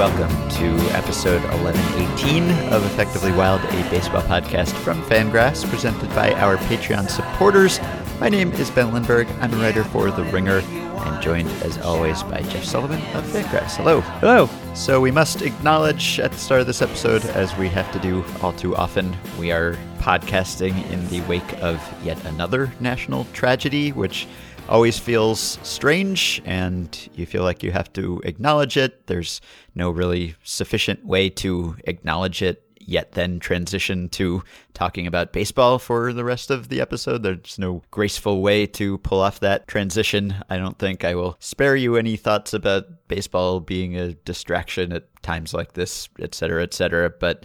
welcome to episode 1118 of Effectively Wild, a baseball podcast from Fangraphs, presented by our Patreon supporters. My name is Ben Lindbergh. I'm a writer for The Ringer and joined as always by Jeff Sullivan of Fangraphs. Hello. Hello. So we must acknowledge at the start of this episode, as we have to do all too often, we are podcasting in the wake of yet another national tragedy, which always feels strange and you feel like you have to acknowledge it. There's no really sufficient way to acknowledge it yet then transition to talking about baseball for the rest of the episode. There's no graceful way to pull off that transition. I don't think I will spare you any thoughts about baseball being a distraction at times like this, et cetera, et cetera. But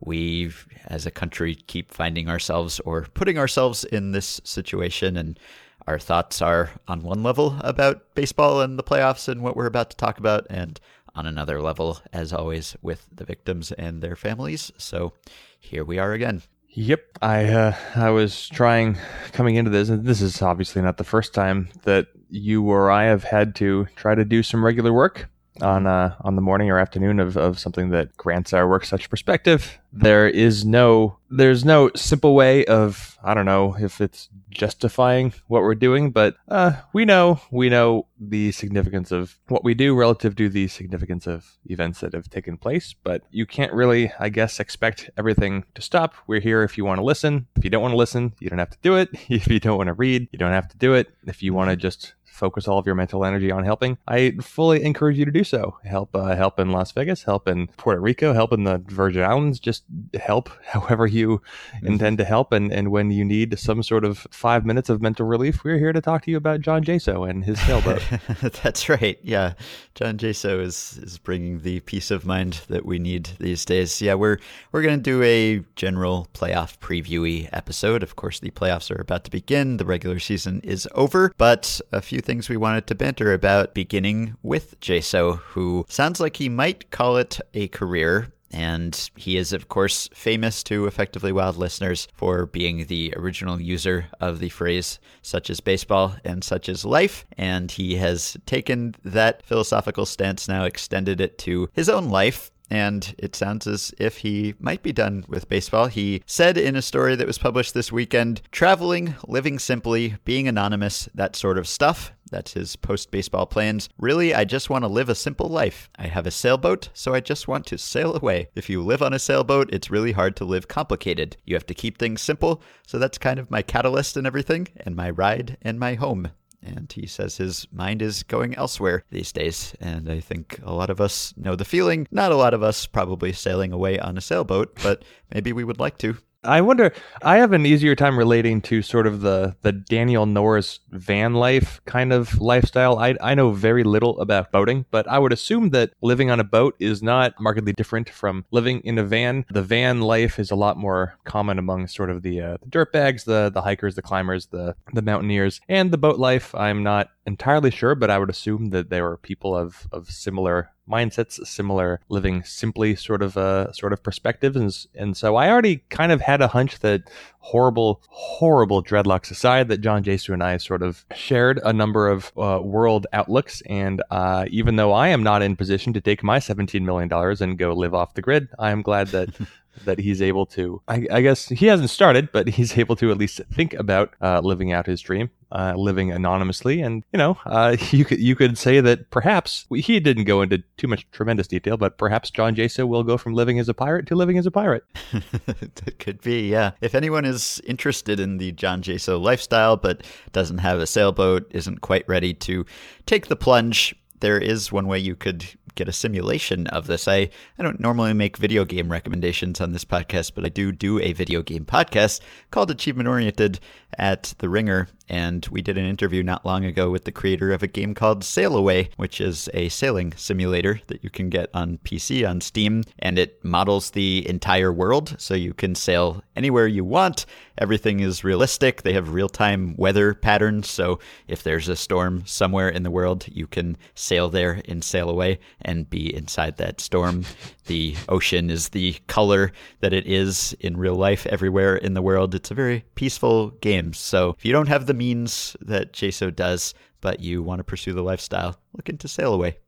we, as a country, keep finding ourselves or putting ourselves in this situation and our thoughts are on one level about baseball and the playoffs and what we're about to talk about, and on another level, as always, with the victims and their families. So here we are again. Yep, I uh, I was trying coming into this, and this is obviously not the first time that you or I have had to try to do some regular work on uh, on the morning or afternoon of, of something that grants our work such perspective. There is no there's no simple way of I don't know if it's justifying what we're doing, but uh, we know we know the significance of what we do relative to the significance of events that have taken place. But you can't really, I guess, expect everything to stop. We're here if you want to listen. If you don't want to listen, you don't have to do it. If you don't want to read, you don't have to do it. If you want to just focus all of your mental energy on helping, I fully encourage you to do so. Help, uh, help in Las Vegas, help in Puerto Rico, help in the Virgin Islands. Just help however you mm-hmm. intend to help. And, and when you need some sort of five minutes of mental relief, we're here to talk to you about John Jaso and his sailboat. That's right. Yeah, John Jaso is is bringing the peace of mind that we need these days. Yeah, we're we're going to do a general playoff previewy episode. Of course, the playoffs are about to begin. The regular season is over, but a few things we wanted to banter about, beginning with Jaso, who sounds like he might call it a career. And he is, of course, famous to effectively wild listeners for being the original user of the phrase such as baseball and such as life. And he has taken that philosophical stance now, extended it to his own life and it sounds as if he might be done with baseball. He said in a story that was published this weekend traveling, living simply, being anonymous, that sort of stuff. That's his post baseball plans. Really, I just want to live a simple life. I have a sailboat, so I just want to sail away. If you live on a sailboat, it's really hard to live complicated. You have to keep things simple, so that's kind of my catalyst and everything, and my ride and my home. And he says his mind is going elsewhere these days. And I think a lot of us know the feeling. Not a lot of us probably sailing away on a sailboat, but maybe we would like to. I wonder. I have an easier time relating to sort of the the Daniel Norris van life kind of lifestyle. I I know very little about boating, but I would assume that living on a boat is not markedly different from living in a van. The van life is a lot more common among sort of the, uh, the dirtbags, the the hikers, the climbers, the the mountaineers, and the boat life. I'm not entirely sure, but I would assume that there were people of of similar mindsets, similar living simply sort of uh, sort of perspectives, and and so I already kind of had a hunch that horrible, horrible dreadlocks aside, that John Jaso and I sort of shared a number of uh, world outlooks, and uh, even though I am not in position to take my seventeen million dollars and go live off the grid, I am glad that. that he's able to I, I, guess he hasn't started but he's able to at least think about uh, living out his dream uh, living anonymously, and you know, uh, you could you could say that perhaps he didn't go into too much tremendous detail, but perhaps John Jaso will go from living as a pirate to living as a pirate. that could be, yeah. If anyone is interested in the John Jaso lifestyle but doesn't have a sailboat, isn't quite ready to take the plunge, there is one way you could get a simulation of this. I, I don't normally make video game recommendations on this podcast, but I do do a video game podcast called Achievement Oriented at The Ringer. And we did an interview not long ago with the creator of a game called Sail Away, which is a sailing simulator that you can get on PC on Steam. And it models the entire world, so you can sail anywhere you want. Everything is realistic. They have real time weather patterns. So if there's a storm somewhere in the world, you can sail there and sail away and be inside that storm. the ocean is the color that it is in real life everywhere in the world. It's a very peaceful game. So if you don't have the means that Jaso does, but you want to pursue the lifestyle, look into sail away.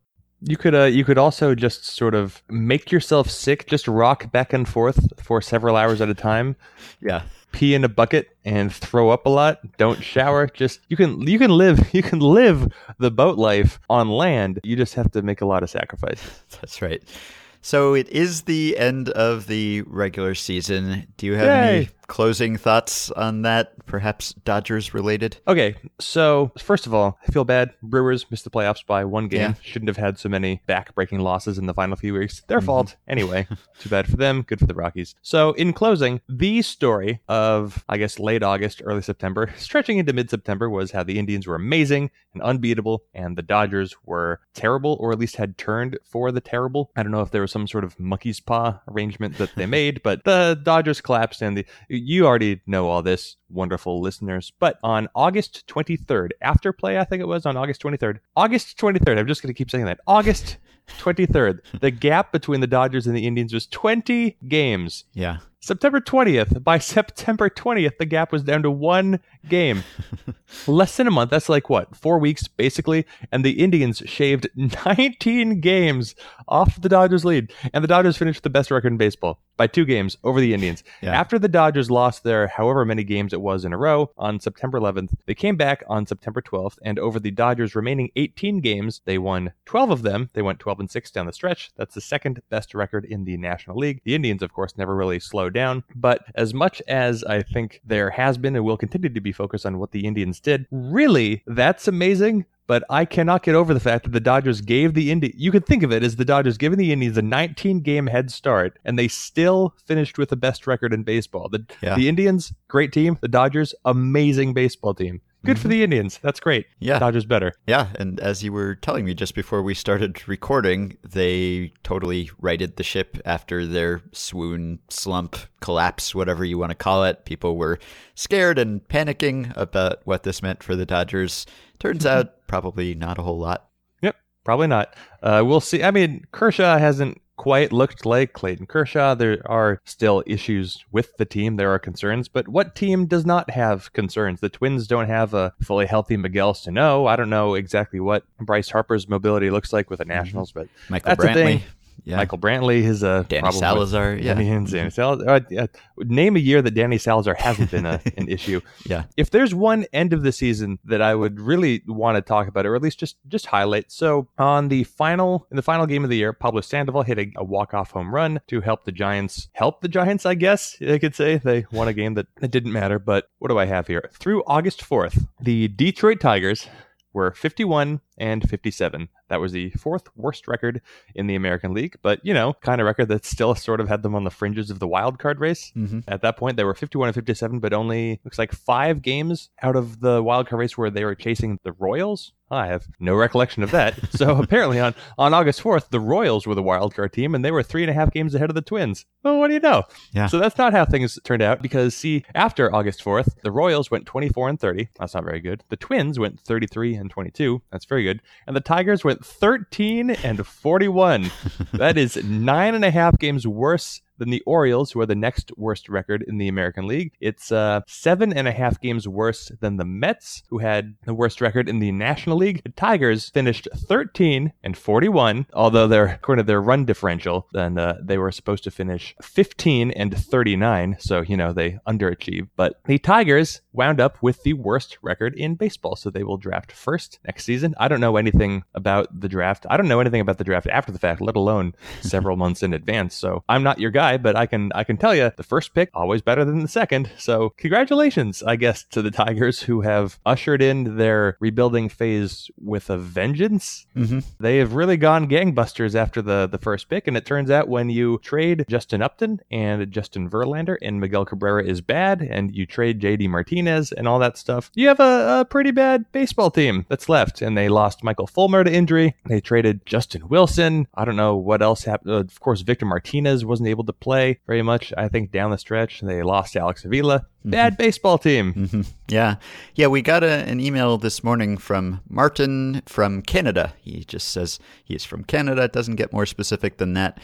You could uh, you could also just sort of make yourself sick, just rock back and forth for several hours at a time. Yeah. Pee in a bucket and throw up a lot. Don't shower. Just you can you can live you can live the boat life on land. You just have to make a lot of sacrifices. That's right. So it is the end of the regular season. Do you have Yay. any closing thoughts on that? Perhaps Dodgers related? Okay, so first of all, I feel bad. Brewers missed the playoffs by one game. Yeah. Shouldn't have had so many back-breaking losses in the final few weeks. Their Mhm. fault. Anyway, too bad for them. Good for the Rockies. So, in closing, the story of I guess late August, early September, stretching into mid-September, was how the Indians were amazing and unbeatable, and the Dodgers were terrible, or at least had turned for the terrible. I don't know if there was some sort of monkey's paw arrangement that they made, but the Dodgers collapsed, and the you already know all this, wonderful listeners. But on August 23rd, after play, I think it was on August 23rd, August 23rd, I'm just going to keep saying that. August 23rd, the gap between the Dodgers and the Indians was 20 games. Yeah. September 20th, by September 20th, the gap was down to one game. Less than a month. That's like what, four weeks basically? And the Indians shaved 19 games off the Dodgers' lead. And the Dodgers finished the best record in baseball by two games over the Indians. Yeah. After the Dodgers lost their however many games it was in a row on September 11th, they came back on September 12th. And over the Dodgers' remaining 18 games, they won 12 of them. They went 12 and 6 down the stretch. That's the second best record in the National League. The Indians, of course, never really slowed down. But as much as I think there has been and will continue to be focused on what the Indians did, really, that's amazing. But I cannot get over the fact that the Dodgers gave the Indi You could think of it as the Dodgers giving the Indians a 19 game head start, and they still finished with the best record in baseball. The, Yeah. the Indians, great team. The Dodgers, amazing baseball team. Good for the Indians. That's great. Yeah. Dodgers better. Yeah, and as you were telling me just before we started recording, they totally righted the ship after their swoon, slump, collapse, whatever you want to call it. People were scared and panicking about what this meant for the Dodgers. Turns out, probably not a whole lot. Yep, probably not. Uh, we'll see. I mean, Kershaw hasn't quite looked like Clayton Kershaw. There are still issues with the team. There are concerns, but what team does not have concerns? The Twins don't have a fully healthy Miguel Sano. I don't know exactly what Bryce Harper's mobility looks like with the mm-hmm. Nationals, but Michael That's the Brantley. thing. Yeah. Michael Brantley is a Danny problem Salazar. Yeah. Danny, Danny Salazar. Uh, yeah. Name a year that Danny Salazar hasn't been a, an issue. Yeah. If there's one end of the season that I would really want to talk about, or at least just just highlight, so on the final in the final game of the year, Pablo Sandoval hit a, a walk off home run to help the Giants help the Giants. I guess I could say they won a game that it didn't matter. But what do I have here? Through August fourth, the Detroit Tigers were 51 and 57. That was the fourth worst record in the American League, but you know, kind of record that still sort of had them on the fringes of the wild card race. Mhm. At that point, they were 51 and 57, but only looks like five games out of the wild card race where they were chasing the Royals. I have no recollection of that. so apparently, on, on August 4th, the Royals were the wild card team, and they were three and a half games ahead of the Twins. Well, what do you know? Yeah. So that's not how things turned out because, see, after August 4th, the Royals went 24 and 30. That's not very good. The Twins went 33 and 22. That's very good. And the Tigers went 13 and 41. that is nine and a half games worse than the Orioles, who are the next worst record in the American League. It's uh, seven and a half games worse than the Mets, who had the worst record in the National League. The Tigers finished 13 and 41, although they're according to their run differential, then uh, they were supposed to finish 15 and 39. So you know they underachieved. But the Tigers wound up with the worst record in baseball, so they will draft first next season. I don't know anything about the draft. I don't know anything about the draft after the fact, let alone several months in advance. So I'm not your guy, but I can I can tell you the first pick always better than the second. So congratulations, I guess, to the Tigers who have ushered in their rebuilding phase with a vengeance. Mhm. They have really gone gangbusters after the the first pick, and it turns out when you trade Justin Upton and Justin Verlander and Miguel Cabrera is bad, and you trade JD Martinez and all that stuff, you have a, a pretty bad baseball team that's left. And they lost Michael Fulmer to injury. They traded Justin Wilson. I don't know what else happened. Uh, of course, Victor Martinez wasn't able to play very much. I think down the stretch they lost Alex Avila. Mm-hmm. bad baseball team. Mm-hmm. Yeah. Yeah, we got a, an email this morning from Martin from Canada. He just says he's from Canada. It doesn't get more specific than that.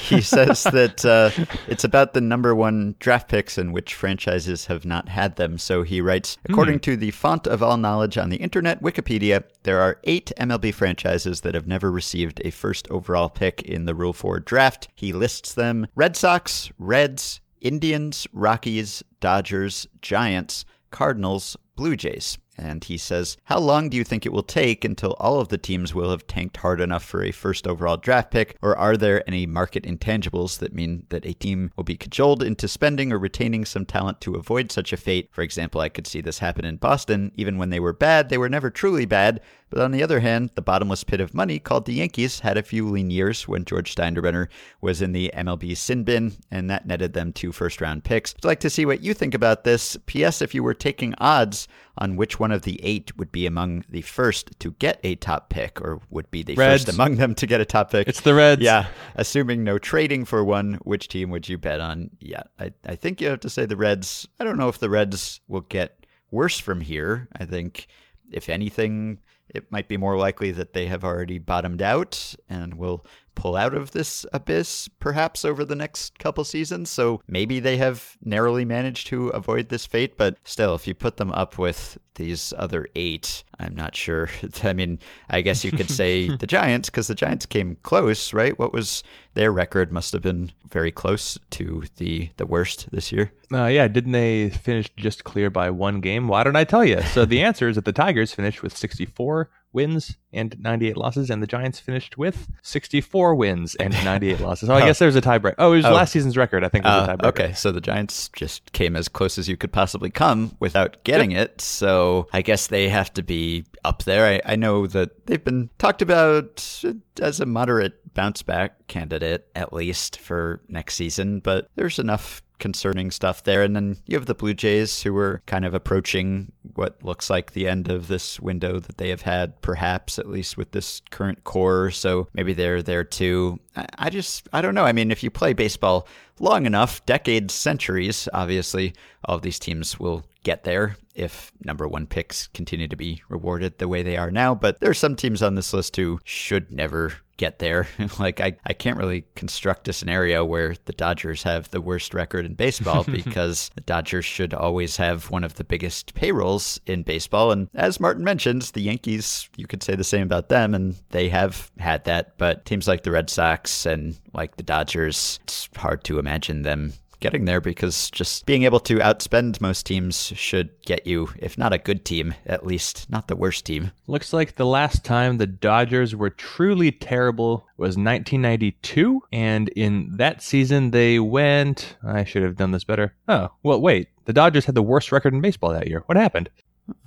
he says that uh, it's about the number one draft picks and which franchises have not had them. So he writes hmm. According to the font of all knowledge on the internet, Wikipedia, there are eight MLB franchises that have never received a first overall pick in the Rule 4 draft. He lists them Red Sox, Reds, Indians, Rockies, Dodgers, Giants, Cardinals, Blue Jays. And he says, How long do you think it will take until all of the teams will have tanked hard enough for a first overall draft pick? Or are there any market intangibles that mean that a team will be cajoled into spending or retaining some talent to avoid such a fate? For example, I could see this happen in Boston. Even when they were bad, they were never truly bad. But on the other hand, the bottomless pit of money called the Yankees had a few lean years when George Steinbrenner was in the MLB sin bin, and that netted them two first round picks. I'd like to see what you think about this. P.S. If you were taking odds on which one of the eight would be among the first to get a top pick, or would be the Reds. first among them to get a top pick. It's the Reds. Yeah. Assuming no trading for one, which team would you bet on? Yeah. I, I think you have to say the Reds. I don't know if the Reds will get worse from here. I think, if anything, it might be more likely that they have already bottomed out and will pull out of this abyss perhaps over the next couple seasons. So maybe they have narrowly managed to avoid this fate, but still, if you put them up with these other eight, I'm not sure. I mean, I guess you could say the Giants because the Giants came close, right? What was their record? Must have been very close to the the worst this year. Uh, yeah, didn't they finish just clear by one game? Why don't I tell you? So the answer is that the Tigers finished with 64 wins and 98 losses, and the Giants finished with 64 wins and 98 losses. Oh, I guess there's a tiebreak. Oh, it was Oh. last season's record. I think was Uh, a tiebreaker. okay, so the Giants just came as close as you could possibly come without getting it. So I guess they have to be up there. I, I know that they've been talked about as a moderate bounce back candidate, at least for next season, but there's enough concerning stuff there. And then you have the Blue Jays who are kind of approaching what looks like the end of this window that they have had, perhaps, at least with this current core. So maybe they're there too. I, just, I don't know. I mean, if you play baseball long enough, decades, centuries, obviously, all of these teams will get there if number one picks continue to be rewarded the way they are now. But there are some teams on this list who should never get there. like I, I can't really construct a scenario where the Dodgers have the worst record in baseball because the Dodgers should always have one of the biggest payrolls in baseball. And as Martin mentions, the Yankees, you could say the same about them, and they have had that. But teams like the Red Sox and like the Dodgers, it's hard to imagine them getting there because just being able to outspend most teams should get you, if not a good team, at least not the worst team. Looks like the last time the Dodgers were truly terrible was 1992, and in that season they went. I should have done this better. Oh, well, wait. The Dodgers had the worst record in baseball that year. What happened?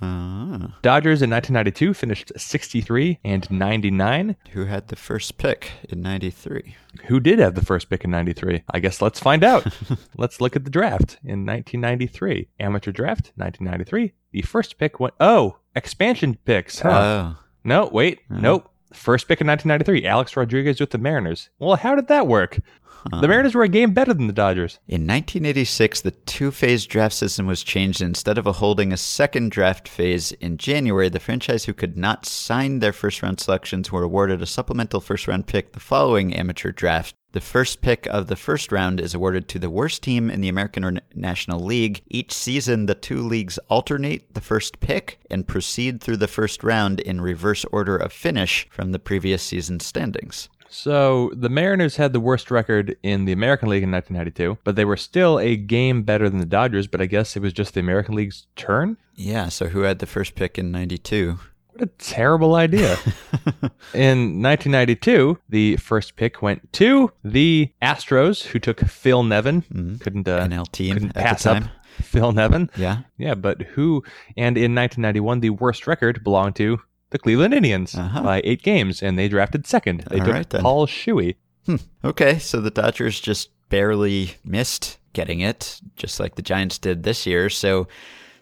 Ah, Dodgers in 1992 finished 63 and 99. who had the first pick in 93? Who did have the first pick in 93? I guess let's find out. let's look at the draft in 1993. Amateur draft, 1993. The first pick went, oh, expansion picks. Huh. Oh. No, wait, nope. First pick in 1993, Alex Rodriguez with the Mariners. Well, how did that work? The Mariners were a game better than the Dodgers. In 1986, the two phase draft system was changed. Instead of holding a second draft phase in January, the franchise who could not sign their first round selections were awarded a supplemental first round pick the following amateur draft. The first pick of the first round is awarded to the worst team in the American or National League. Each season, the two leagues alternate the first pick and proceed through the first round in reverse order of finish from the previous season's standings. So the Mariners had the worst record in the American League in 1992, but they were still a game better than the Dodgers. But I guess it was just the American League's turn. Yeah, so who had the first pick in 92? What a terrible idea. in 1992, the first pick went to the Astros, who took Phil Nevin. Couldn't uh, NL team couldn't pass up Phil Nevin. Yeah. Yeah, but who? And in 1991, the worst record belonged to the Cleveland Indians Uh-huh. by eight games, and they drafted second. They All took right. Paul Shuey. Okay, so the Dodgers just barely missed getting it, just like the Giants did this year. So,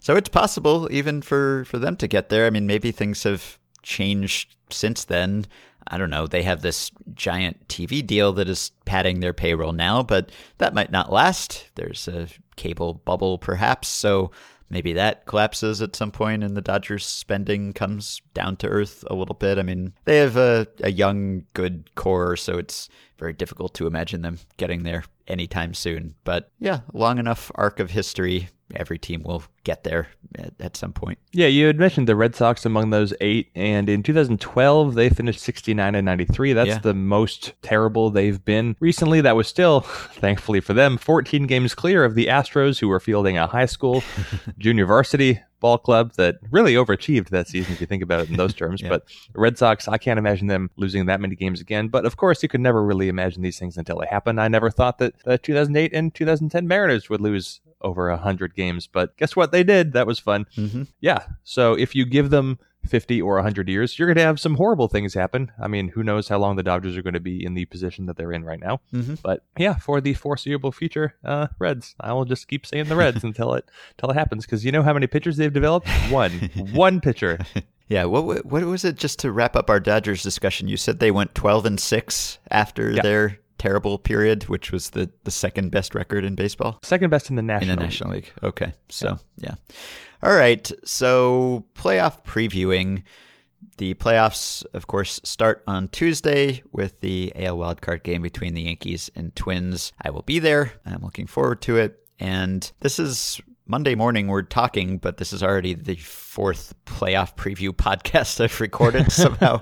so it's possible even for for them to get there. I mean, maybe things have changed since then. I don't know. They have this giant TV deal that is padding their payroll now, but that might not last. There's a cable bubble, perhaps. So maybe that collapses at some point and the Dodgers spending comes down to earth a little bit. I mean, they have a, a young, good core, so it's very difficult to imagine them getting there anytime soon. But yeah, long enough arc of history every team will get there at, at, some point. Yeah, you had mentioned the Red Sox among those eight, and in 2012 they finished 69 and 93. That's yeah. the most terrible they've been recently. That was still, thankfully for them, 14 games clear of the Astros, who were fielding a high school junior varsity ball club that really overachieved that season if you think about it in those terms. yeah. But Red Sox, I can't imagine them losing that many games again. But of course, you could never really imagine these things until they happen. I never thought that the 2008 and 2010 Mariners would lose over a hundred games. But guess what? They did. That was fun. Mm-hmm. Yeah. So if you give them 50 or 100 years, you're going to have some horrible things happen. I mean, who knows how long the Dodgers are going to be in the position that they're in right now. Mm-hmm. But yeah, for the foreseeable future, uh, Reds. I will just keep saying the Reds until it until it happens because you know how many pitchers they've developed? One. One pitcher. Yeah, what what was it just to wrap up our Dodgers discussion? You said they went 12 and 6 after yeah. their terrible period, which was the, the second best record in baseball. Second best in the National in the National League. League. Okay, so yeah. yeah. All right, so playoff previewing. The playoffs, of course, start on Tuesday with the AL wildcard game between the Yankees and Twins. I will be there. I'm looking forward to it. And this is Monday morning we're talking, but this is already the fourth playoff preview podcast I've recorded somehow.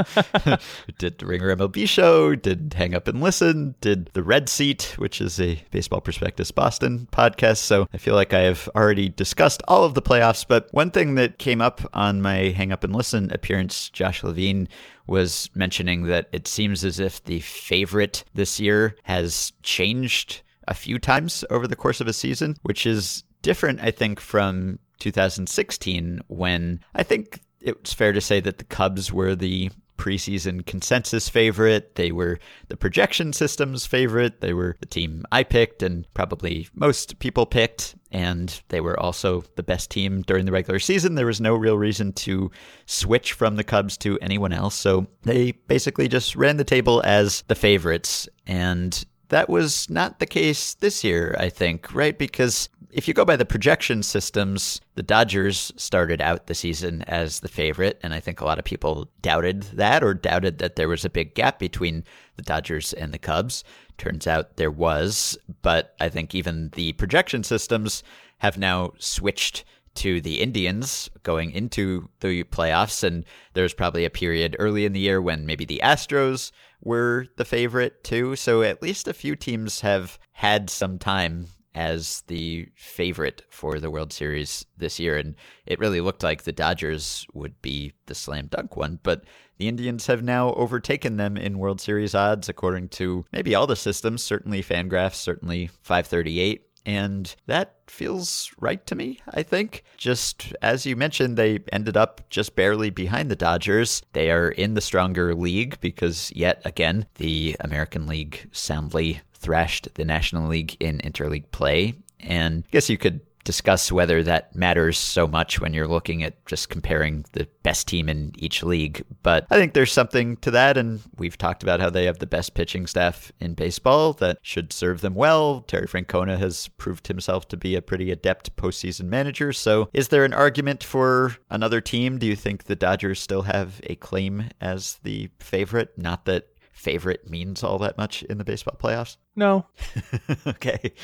did the Ringer MLB show, did Hang Up and Listen, did the Red Seat, which is a Baseball Prospectus Boston podcast. So I feel like I have already discussed all of the playoffs. But one thing that came up on my Hang Up and Listen appearance, Josh Levin was mentioning that it seems as if the favorite this year has changed a few times over the course of a season, which is different, I think, from 2016 when I think it's fair to say that the Cubs were the preseason consensus favorite. They were the projection system's favorite. They were the team I picked and probably most people picked. And they were also the best team during the regular season. There was no real reason to switch from the Cubs to anyone else. So they basically just ran the table as the favorites. And that was not the case this year, I think, right? Because if you go by the projection systems, the Dodgers started out the season as the favorite, and I think a lot of people doubted that or doubted that there was a big gap between the Dodgers and the Cubs. Turns out there was, but I think even the projection systems have now switched to the Indians going into the playoffs. And there's probably a period early in the year when maybe the Astros were the favorite too. So at least a few teams have had some time as the favorite for the World Series this year. And it really looked like the Dodgers would be the slam dunk one. But the Indians have now overtaken them in World Series odds, according to maybe all the systems, certainly Fangraphs, certainly 538. And that feels right to me, I think. Just as you mentioned, they ended up just barely behind the Dodgers. They are in the stronger league because, yet again, the American League soundly thrashed the National League in interleague play. And I guess you could discuss whether that matters so much when you're looking at just comparing the best team in each league. But I think there's something to that. And we've talked about how they have the best pitching staff in baseball that should serve them well. Terry Francona has proved himself to be a pretty adept postseason manager. So is there an argument for another team? Do you think the Dodgers still have a claim as the favorite? Not that favorite means all that much in the baseball playoffs? No. okay.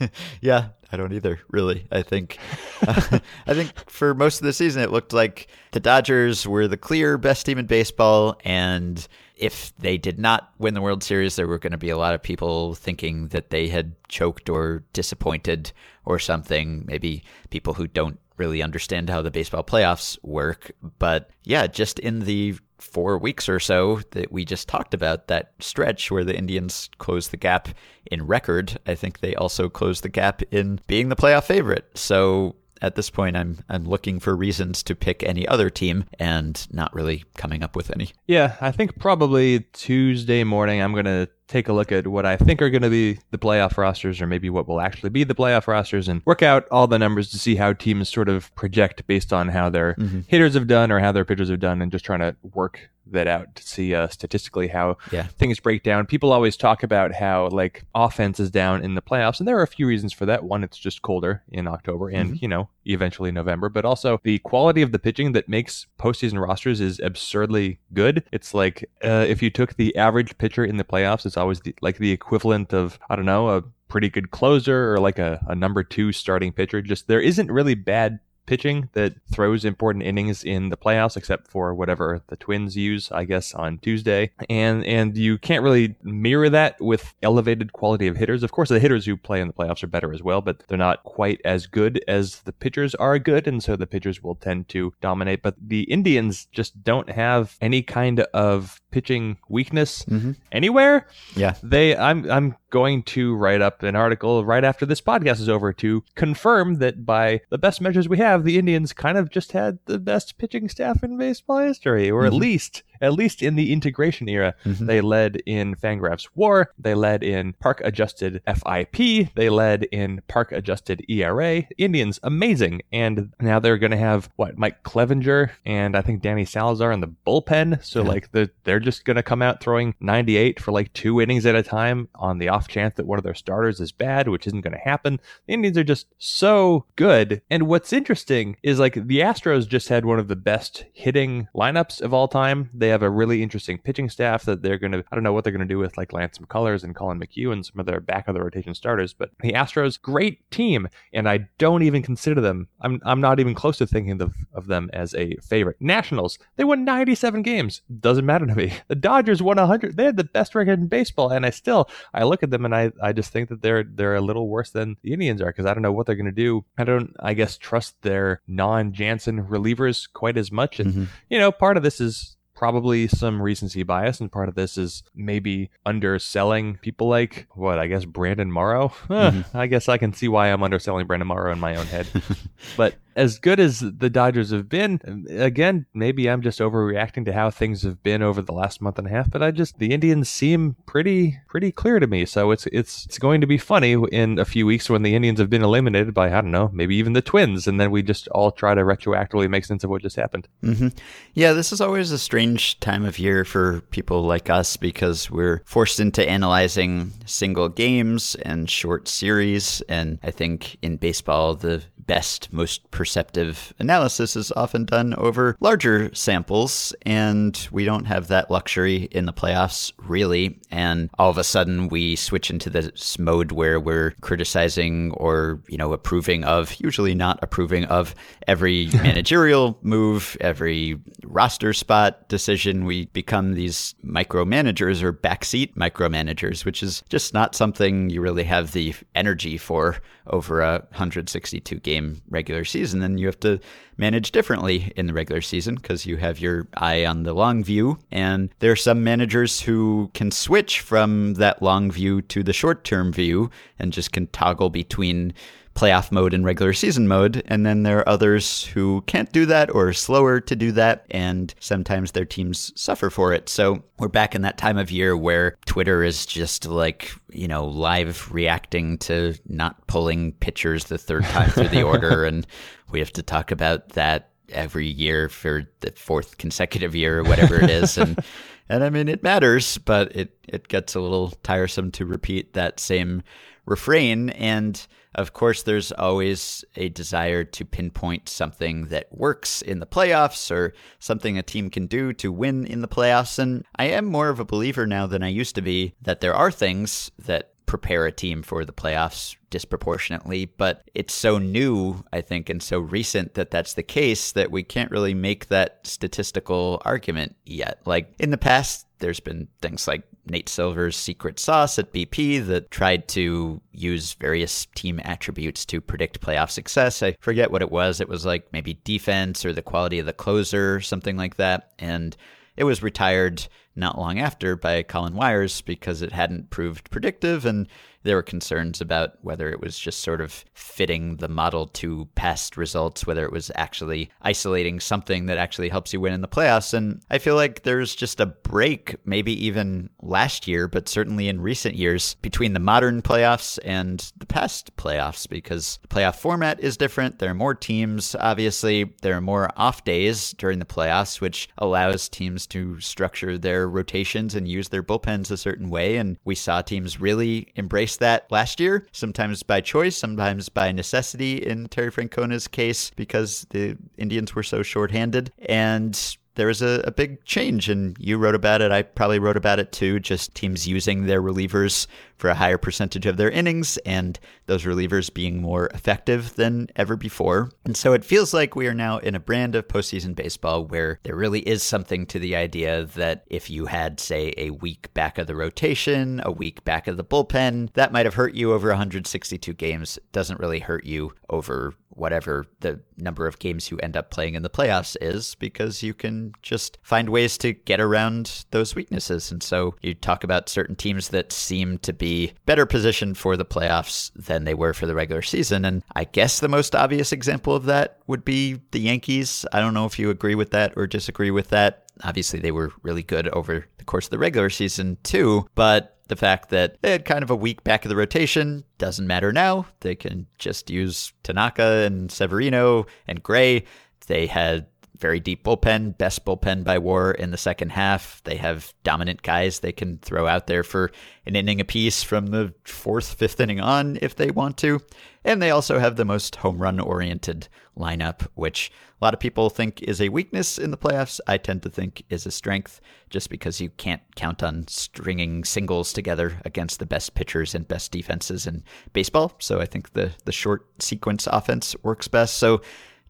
yeah, I don't either, really. I think uh, I think for most of the season it looked like the Dodgers were the clear best team in baseball and if they did not win the World Series, there were going to be a lot of people thinking that they had choked or disappointed or something. Maybe people who don't really understand how the baseball playoffs work. But yeah, just in the four weeks or so that we just talked about, that stretch where the Indians closed the gap in record, I think they also closed the gap in being the playoff favorite. So at this point I'm I'm looking for reasons to pick any other team and not really coming up with any. Yeah, I think probably Tuesday morning I'm going to take a look at what I think are going to be the playoff rosters, or maybe what will actually be the playoff rosters, and work out all the numbers to see how teams sort of project based on how their Mm-hmm. hitters have done or how their pitchers have done, and just trying to work that out to see uh, statistically how Yeah. things break down. People always talk about how like offense is down in the playoffs, and there are a few reasons for that. One, it's just colder in October, and you know eventually November, but also the quality of the pitching that makes postseason rosters is absurdly good. It's like uh, if you took the average pitcher in the playoffs, it's always the, like the equivalent of I don't know a pretty good closer or like a, a number two starting pitcher. Just there isn't really bad pitching that throws important innings in the playoffs except for whatever the twins use i guess on tuesday. And and you can't really mirror that with elevated quality of hitters. Of course the hitters who play in the playoffs are better as well but they're not quite as good as the pitchers are good and so the pitchers will tend to dominate. But the indians just don't have any kind of pitching weakness mm-hmm. anywhere. Yeah. they I'm I'm going to write up an article right after this podcast is over to confirm that by the best measures we have, the Indians kind of just had the best pitching staff in baseball history, or at mm-hmm. least at least in the integration era. Mm-hmm. They led in Fangraphs WAR, they led in park adjusted FIP, they led in park adjusted ERA. Indians amazing, and now they're going to have what Mike Clevinger and I think Danny Salazar in the bullpen. So like they're they're just going to come out throwing 98 for like two innings at a time on the off chance that one of their starters is bad, which isn't going to happen. The Indians are just so good. And what's interesting is like the Astros just had one of the best hitting lineups of all time. They have a really interesting pitching staff that they're going to, I don't know what they're going to do with like Lance McCullers and Collin McHugh and some of their back of the rotation starters, but the Astros, great team. And I don't even consider them, I'm, I'm not even close to thinking of, of them as a favorite. Nationals, they won 97 games. Doesn't matter to me. The Dodgers won 100. They had the best record in baseball. And I still, I look at them and I, I just think that they're, they're a little worse than the Indians are because I don't know what they're going to do. I don't, I guess, trust their non Jansen relievers quite as much. And, mm-hmm. you know, part of this is probably some recency bias, and part of this is maybe underselling people like what I guess Brandon Morrow. Huh, mm-hmm. I guess I can see why I'm underselling Brandon Morrow in my own head. but as good as the Dodgers have been, again, maybe I'm just overreacting to how things have been over the last month and a half. But I just the Indians seem pretty pretty clear to me. So it's it's it's going to be funny in a few weeks when the Indians have been eliminated by I don't know maybe even the Twins, and then we just all try to retroactively make sense of what just happened. hmm Yeah, this is always a strange time of year for people like us because we're forced into analyzing single games and short series. And I think in baseball, the best, most perceptive analysis is often done over larger samples. And we don't have that luxury in the playoffs, really. And all of a sudden, we switch into this mode where we're criticizing or, you know, approving of, usually not approving of every managerial move, every roster spot decision. We become these micromanagers or backseat micromanagers, which is just not something you really have the energy for over a 162 game regular season. And you have to manage differently in the regular season because you have your eye on the long view. And there are some managers who can switch from that long view to the short term view and just can toggle between playoff mode and regular season mode. And then there are others who can't do that or are slower to do that. And sometimes their teams suffer for it. So we're back in that time of year where Twitter is just like, you know, live reacting to not pulling pitchers the third time through the order. And we have to talk about that every year for the fourth consecutive year or whatever it is. And and I mean it matters, but it, it gets a little tiresome to repeat that same refrain. And of course, there's always a desire to pinpoint something that works in the playoffs or something a team can do to win in the playoffs. And I am more of a believer now than I used to be that there are things that prepare a team for the playoffs disproportionately, but it's so new, I think, and so recent that that's the case that we can't really make that statistical argument yet. Like in the past, there's been things like Nate Silver's secret sauce at BP that tried to use various team attributes to predict playoff success. I forget what it was. It was like maybe defense or the quality of the closer, something like that. And it was retired not long after by Colin Wyers because it hadn't proved predictive and there were concerns about whether it was just sort of fitting the model to past results, whether it was actually isolating something that actually helps you win in the playoffs. And I feel like there's just a break, maybe even last year, but certainly in recent years, between the modern playoffs and the past playoffs because the playoff format is different. There are more teams, obviously. There are more off days during the playoffs, which allows teams to structure their rotations and use their bullpens a certain way. And we saw teams really embrace that last year, sometimes by choice, sometimes by necessity in Terry Francona's case, because the Indians were so shorthanded. And there was a, a, big change, and you wrote about it. I probably wrote about it too. Just teams using their relievers for a higher percentage of their innings, and those relievers being more effective than ever before. And so it feels like we are now in a brand of postseason baseball where there really is something to the idea that if you had, say, a week back of the rotation, a week back of the bullpen, that might have hurt you over 162 games. Doesn't really hurt you over whatever the number of games you end up playing in the playoffs is because you can just find ways to get around those weaknesses. And so you talk about certain teams that seem to be better positioned for the playoffs than they were for the regular season. And I guess the most obvious example of that would be the Yankees. I don't know if you agree with that or disagree with that. Obviously, they were really good over the course of the regular season, too. But the fact that they had kind of a weak back of the rotation doesn't matter now. They can just use Tanaka and Severino and Gray. They had very deep bullpen, best bullpen by war in the second half. They have dominant guys they can throw out there for an inning apiece from the fourth, fifth inning on if they want to. And they also have the most home run oriented lineup, which a lot of people think is a weakness in the playoffs. I tend to think is a strength just because you can't count on stringing singles together against the best pitchers and best defenses in baseball. So I think the, the short sequence offense works best. So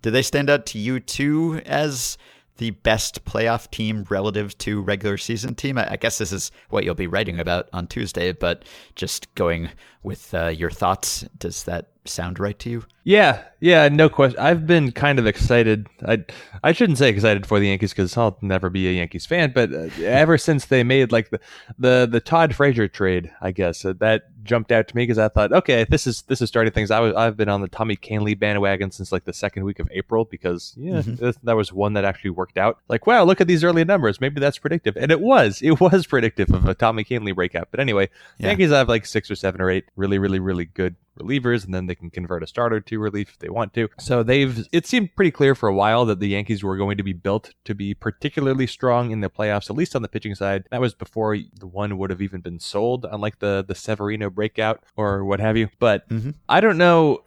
do they stand out to you too as the best playoff team relative to regular season team? I guess this is what you'll be writing about on Tuesday, but just going with uh, your thoughts, does that sound right to you? Yeah, yeah, no question. I've been kind of excited. I I shouldn't say excited for the Yankees because I'll never be a Yankees fan. But uh, ever since they made like the the, the Todd Frazier trade, I guess uh, that jumped out to me because I thought, okay, this is this is starting things. I was I've been on the Tommy Kahnle bandwagon since like the second week of April because yeah, mm-hmm. that was one that actually worked out. Like, wow, look at these early numbers. Maybe that's predictive, and it was. It was predictive of a Tommy Kahnle breakout. But anyway, yeah. Yankees have like six or seven or eight really, really, really good relievers, and then they can convert a starter to relief if they want to. So they've it seemed pretty clear for a while that the Yankees were going to be built to be particularly strong in the playoffs, at least on the pitching side. That was before the one would have even been sold, unlike the the Severino breakout or what have you. But mm-hmm. I don't know.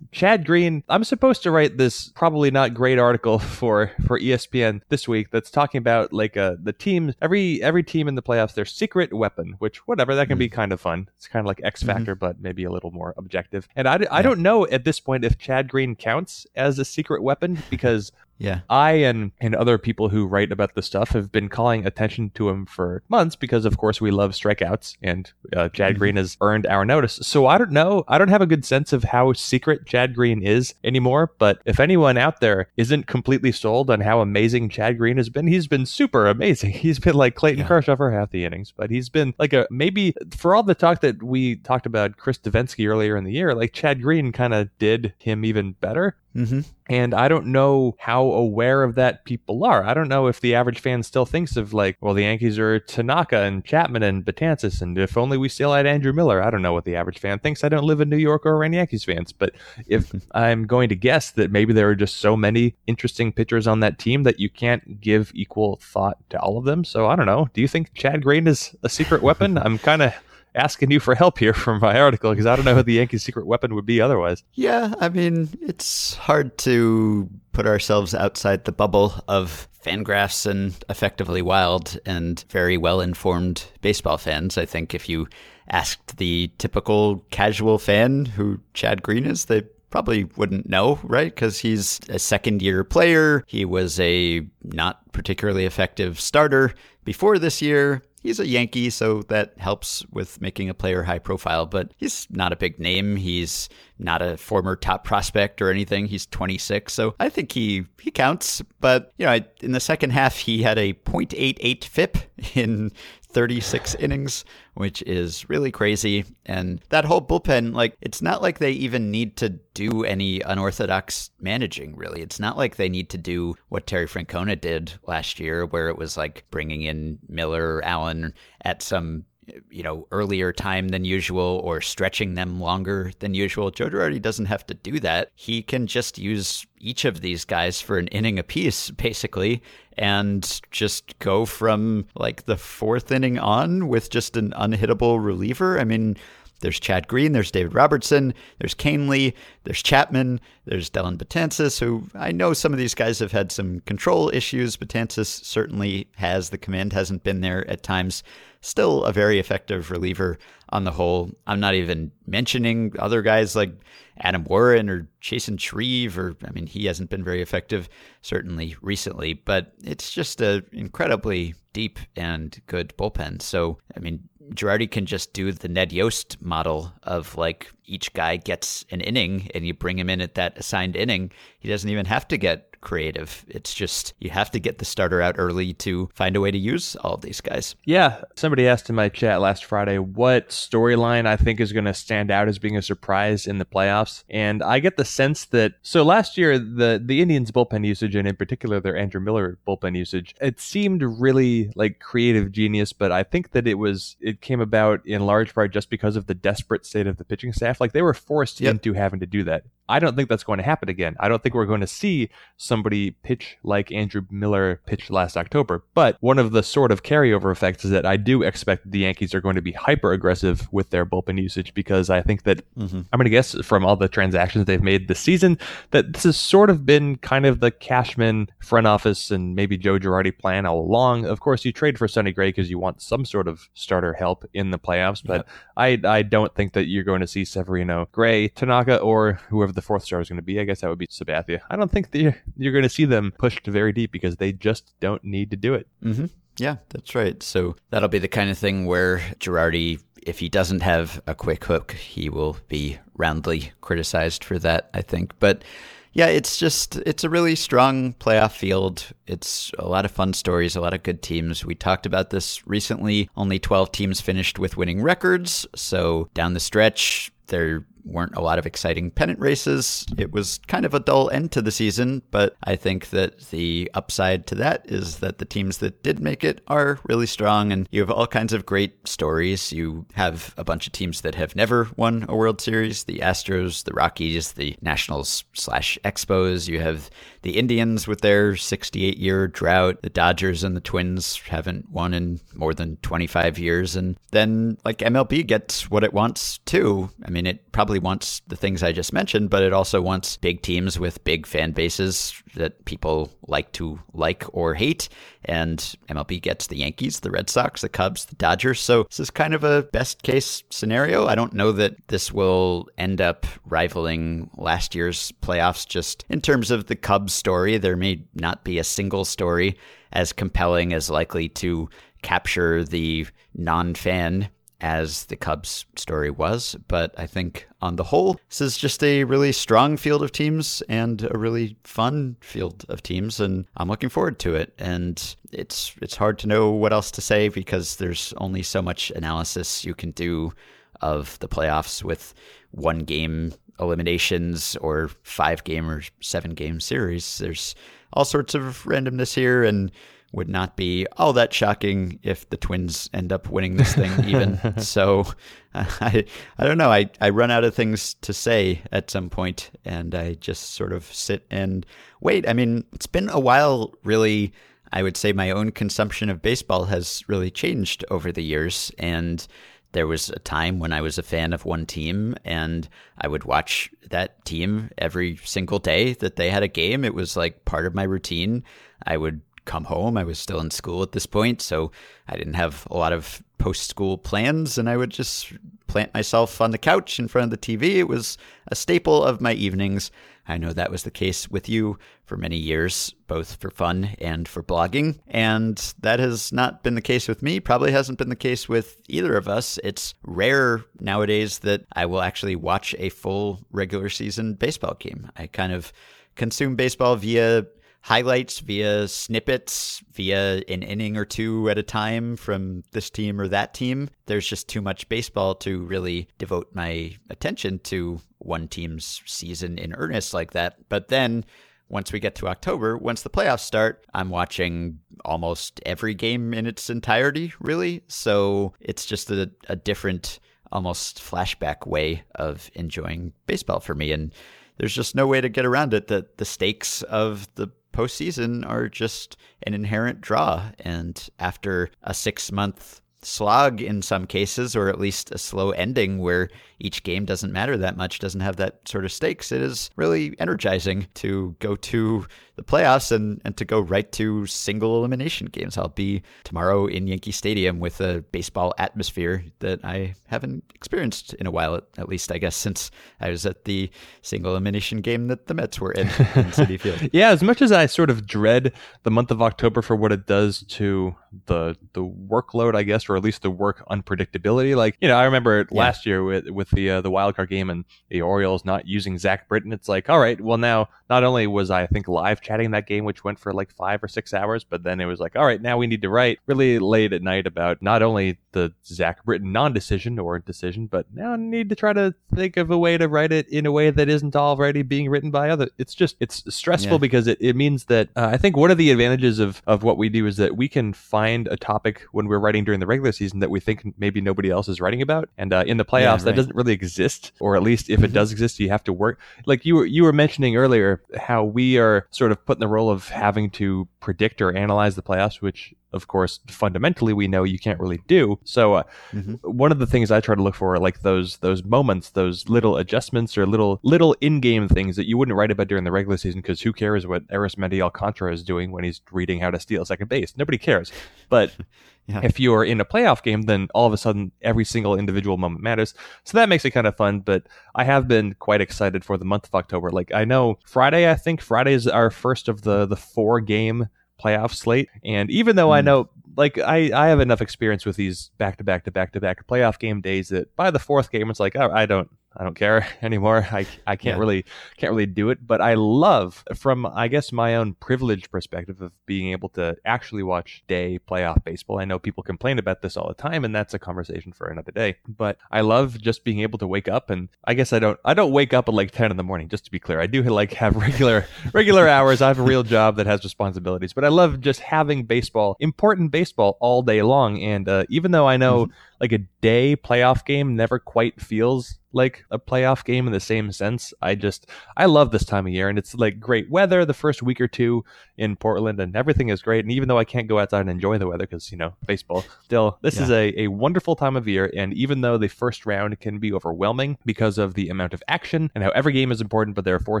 Chad Green, I'm supposed to write this probably not great article for for ESPN this week that's talking about like uh, the team every every team in the playoffs their secret weapon, which whatever that can mm. be kind of fun. It's kind of like X mm-hmm. Factor, mm-hmm. but maybe a little more objective. And I, I yeah. don't know at this point if Chad Green counts as a secret weapon because yeah. I and and other people who write about the stuff have been calling attention to him for months because of course we love strikeouts and uh, Chad mm-hmm. Green has earned our notice. So I don't know. I don't have a good sense of how secret Chad Green is anymore, but if anyone out there isn't completely sold on how amazing Chad Green has been, he's been super amazing. He's been like Clayton yeah. Kershaw for half the innings, but he's been like a maybe for all the talk that we talked about Chris Devenski earlier in the year, like Chad Green kind of did him even better. Mm-hmm. And I don't know how aware of that people are. I don't know if the average fan still thinks of like, well, the Yankees are Tanaka and Chapman and Betances, and if only we still had Andrew Miller. I don't know what the average fan thinks. I don't live in New York or around Yankees fans, but if I'm going to guess that maybe there are just so many interesting pitchers on that team that you can't give equal thought to all of them. So I don't know. Do you think Chad Green is a secret weapon? I'm kind of asking you for help here from my article because I don't know who the Yankees' secret weapon would be otherwise. Yeah, I mean, it's hard to put ourselves outside the bubble of Fangraphs and effectively wild and very well informed baseball fans. I think if you asked the typical casual fan who Chad Green is, they probably wouldn't know, right? Because he's a second year player. He was a not particularly effective starter before this year he's a Yankee, so that helps with making a player high profile, but he's not a big name. He's not a former top prospect or anything. He's 26, so I think he he counts. But you know, in the second half, he had a .88 FIP in 36 innings, which is really crazy. And that whole bullpen, like, it's not like they even need to do any unorthodox managing, really. It's not like they need to do what Terry Francona did last year, where it was like bringing in Miller, Allen at some you know, earlier time than usual or stretching them longer than usual. Joe Girardi doesn't have to do that. He can just use each of these guys for an inning apiece, basically, and just go from like the fourth inning on with just an unhittable reliever. I mean, there's Chad Green, there's David Robertson, there's Kahnle, there's Chapman, there's Dellin Betances, who I know some of these guys have had some control issues. Betances certainly has. The command hasn't been there at times. Still a very effective reliever on the whole. I'm not even mentioning other guys like Adam Warren or Chasen Shreve, or I mean, he hasn't been very effective certainly recently, but it's just a incredibly deep and good bullpen. So, I mean, Girardi can just do the Ned Yost model of like each guy gets an inning and you bring him in at that assigned inning. He doesn't even have to get creative. It's just you have to get the starter out early to find a way to use all of these guys. Yeah. Somebody asked in my chat last Friday what storyline I think is going to stand out as being a surprise in the playoffs. And I get the sense that so last year the the Indians bullpen usage and in particular their Andrew Miller bullpen usage, it seemed really like creative genius, but I think that it was it came about in large part just because of the desperate state of the pitching staff. Like they were forced yep. into having to do that. I don't think that's going to happen again. I don't think we're going to see somebody pitch like Andrew Miller pitched last October. But one of the sort of carryover effects is that I do expect the Yankees are going to be hyper aggressive with their bullpen usage because I think that mm-hmm. I'm going to guess from all the transactions they've made this season that this has sort of been kind of the Cashman front office and maybe Joe Girardi plan all along. Of course, you trade for Sonny Gray because you want some sort of starter help in the playoffs, but I I don't think that you're going to see Severino, Gray, Tanaka, or whoever the fourth star is going to be. I guess that would be Sabathia. I don't think you're, you're going to see them pushed very deep because they just don't need to do it. Mm-hmm. Yeah, that's right. So that'll be the kind of thing where Girardi, if he doesn't have a quick hook, he will be roundly criticized for that, I think. But yeah, it's just it's a really strong playoff field. It's a lot of fun stories, a lot of good teams. We talked about this recently. Only 12 teams finished with winning records, so down the stretch there weren't a lot of exciting pennant races. It was kind of a dull end to the season, but I think that the upside to that is that the teams that did make it are really strong and you have all kinds of great stories. You have a bunch of teams that have never won a World Series, the Astros, the Rockies, the Nationals slash Expos. You have the Indians with their 68 year drought. The Dodgers and the Twins haven't won in more than 25 years. And then like MLB gets what it wants too. I mean, it probably probably wants the things I just mentioned, but it also wants big teams with big fan bases that people like to like or hate. And MLB gets the Yankees, the Red Sox, the Cubs, the Dodgers. So this is kind of a best case scenario. I don't know that this will end up rivaling last year's playoffs just in terms of the Cubs story. There may not be a single story as compelling as likely to capture the non fan as the Cubs story was. But I think on the whole, this is just a really strong field of teams and a really fun field of teams, and I'm looking forward to it. And it's it's hard to know what else to say because there's only so much analysis you can do of the playoffs with one game eliminations or five game or seven game series. There's all sorts of randomness here and would not be oh, all that shocking if the Twins end up winning this thing even. so I I don't know. I, I run out of things to say at some point and I just sort of sit and wait. I mean, it's been a while really. I would say my own consumption of baseball has really changed over the years and there was a time when I was a fan of one team and I would watch that team every single day that they had a game. It was like part of my routine. I would come home. I was still in school at this point, so I didn't have a lot of post school plans, and I would just plant myself on the couch in front of the TV. It was a staple of my evenings. I know that was the case with you for many years, both for fun and for blogging. And that has not been the case with me, probably hasn't been the case with either of us. It's rare nowadays that I will actually watch a full regular season baseball game. I kind of consume baseball via highlights via snippets, via an inning or two at a time from this team or that team. There's just too much baseball to really devote my attention to one team's season in earnest like that. But then once we get to October, once the playoffs start, I'm watching almost every game in its entirety, really. So it's just a, a different, almost flashback way of enjoying baseball for me. And there's just no way to get around it that the stakes of the postseason are just an inherent draw. And after a six month slog in some cases, or at least a slow ending where each game doesn't matter that much, doesn't have that sort of stakes, it is really energizing to go to the playoffs and, and to go right to single elimination games. I'll be tomorrow in Yankee Stadium with a baseball atmosphere that I haven't experienced in a while, at, at least, I guess, since I was at the single elimination game that the Mets were in, in Citi Field. yeah, as much as I sort of dread the month of October for what it does to the the workload, I guess, or at least the work unpredictability. Like, you know, I remember yeah. last year with with the uh, the wild card game and the Orioles not using Zach Britton. It's like, all right, well now not only was I, I think live chatting that game, which went for like five or six hours, but then it was like, all right, now we need to write really late at night about not only the Zach Britton non-decision or decision, but now I need to try to think of a way to write it in a way that isn't already being written by other. It's just it's stressful yeah. because it, it means that uh, I think one of the advantages of of what we do is that we can find a topic when we're writing during the regular season that we think maybe nobody else is writing about, and uh, in the playoffs yeah, right. that doesn't really exist, or at least if it mm-hmm. does exist, you have to work. Like you were you were mentioning earlier, how we are sort of put in the role of having to predict or analyze the playoffs, which of course fundamentally we know you can't really do. So uh, mm-hmm. one of the things I try to look for are like those those moments, those little adjustments or little little in-game things that you wouldn't write about during the regular season because who cares what Arismendi Alcantara is doing when he's reading how to steal second base? Nobody cares. But Yeah. If you're in a playoff game, then all of a sudden every single individual moment matters. So that makes it kind of fun. But I have been quite excited for the month of October. Like I know Friday, I think Friday is our first of the the four game playoff slate. And even though mm. I hmm. know like I, I have enough experience with these back to back to back to back playoff game days that by the fourth game it's like oh, I don't I don't care anymore. I, I can't yeah. really can't really do it, but I love from I guess my own privileged perspective of being able to actually watch day playoff baseball. I know people complain about this all the time and that's a conversation for another day. But I love just being able to wake up and I guess I don't I don't wake up at like 10 in the morning just to be clear. I do like have regular regular hours. I have a real job that has responsibilities, but I love just having baseball, important baseball all day long and uh, even though I know mm-hmm like a day playoff game never quite feels like a playoff game in the same sense. I just I love this time of year and it's like great weather the first week or two in Portland and everything is great. And even though I can't go outside and enjoy the weather because, you know, baseball, still this yeah. is a, a wonderful time of year. And even though the first round can be overwhelming because of the amount of action and how every game is important, but there are four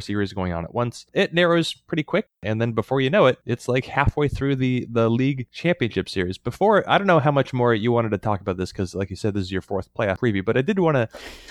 series going on at once, it narrows pretty quick. And then before you know it, it's like halfway through the the league championship series. Before I don't know how much more you wanted to talk about this because like you said, this is your fourth playoff preview. But I did want to,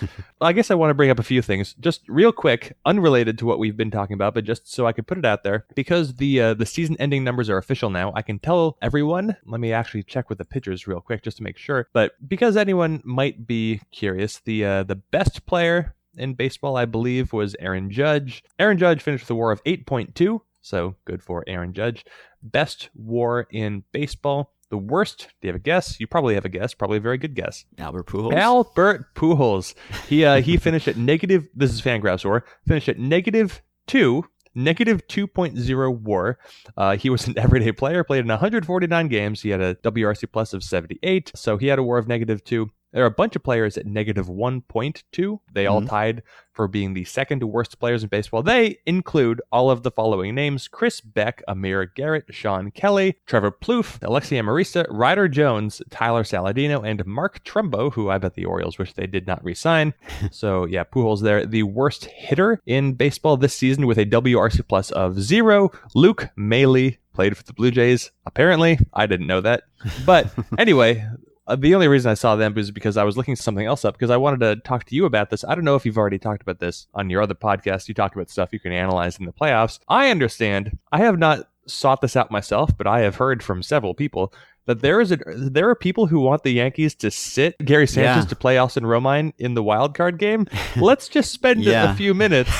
I guess I want to bring up a few things, just real quick, unrelated to what we've been talking about, but just so I could put it out there because the uh, the season ending numbers are official now. I can tell everyone. Let me actually check with the pitchers real quick just to make sure. But because anyone might be curious, the uh, the best player in baseball, I believe, was Aaron Judge. Aaron Judge finished a WAR of 8.2. So good for Aaron Judge. Best WAR in baseball, the worst, do you have a guess? You probably have a guess, probably a very good guess. Albert Pujols. Albert Pujols. He uh, he finished at negative, this is Fangraphs WAR, finished at negative two, negative 2.0 WAR. Uh, he was an everyday player, played in 149 games. He had a WRC plus of 78, so he had a WAR of negative two. There are a bunch of players at negative 1.2. They all mm-hmm. tied for being the second worst players in baseball. They include all of the following names Chris Beck, Amir Garrett, Shawn Kelley, Trevor Plouffe, Alexi Amarista, Ryder Jones, Tyler Saladino, and Mark Trumbo, who I bet the Orioles wish they did not resign. so, yeah, Pujols there. The worst hitter in baseball this season with a WRC plus of zero, Luke Maile played for the Blue Jays. Apparently, I didn't know that. But anyway, Uh, the only reason I saw them was because I was looking something else up because I wanted to talk to you about this. I don't know if you've already talked about this on your other podcast. You talked about stuff you can analyze in the playoffs. I understand. I have not sought this out myself, but I have heard from several people that there is a there are people who want the Yankees to sit Gary Sanchez yeah. to play Austin Romine in the wild card game. Let's just spend yeah. a few minutes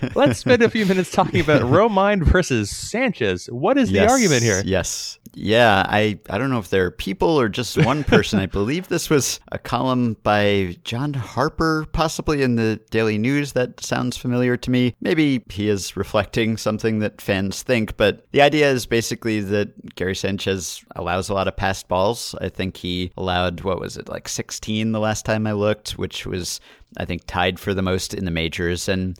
let's spend a few minutes talking about Romine versus Sanchez. What is the argument here? Yes. Yeah, I, I don't know if there are people or just one person. I believe this was a column by John Harper, possibly in the Daily News. That sounds familiar to me. Maybe he is reflecting something that fans think, but the idea is basically that Gary Sanchez allows a lot of passed balls. I think he allowed, what was it, like 16 the last time I looked, which was, I think, tied for the most in the majors. And